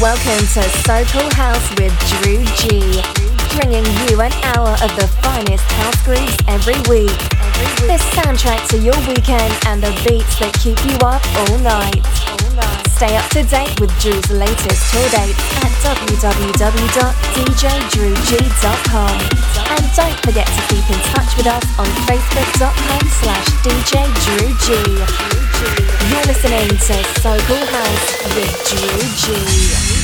Welcome to So Cool House with Drew G, bringing you an hour of the finest house grooves every week. The soundtrack to your weekend and the beats that keep you up all night. Stay up to date with Drew's latest tour dates at www.djdrewg.com. And don't forget to keep in touch with us on facebook.com slash djdrewg. You're listening to So Cool House with Drew G.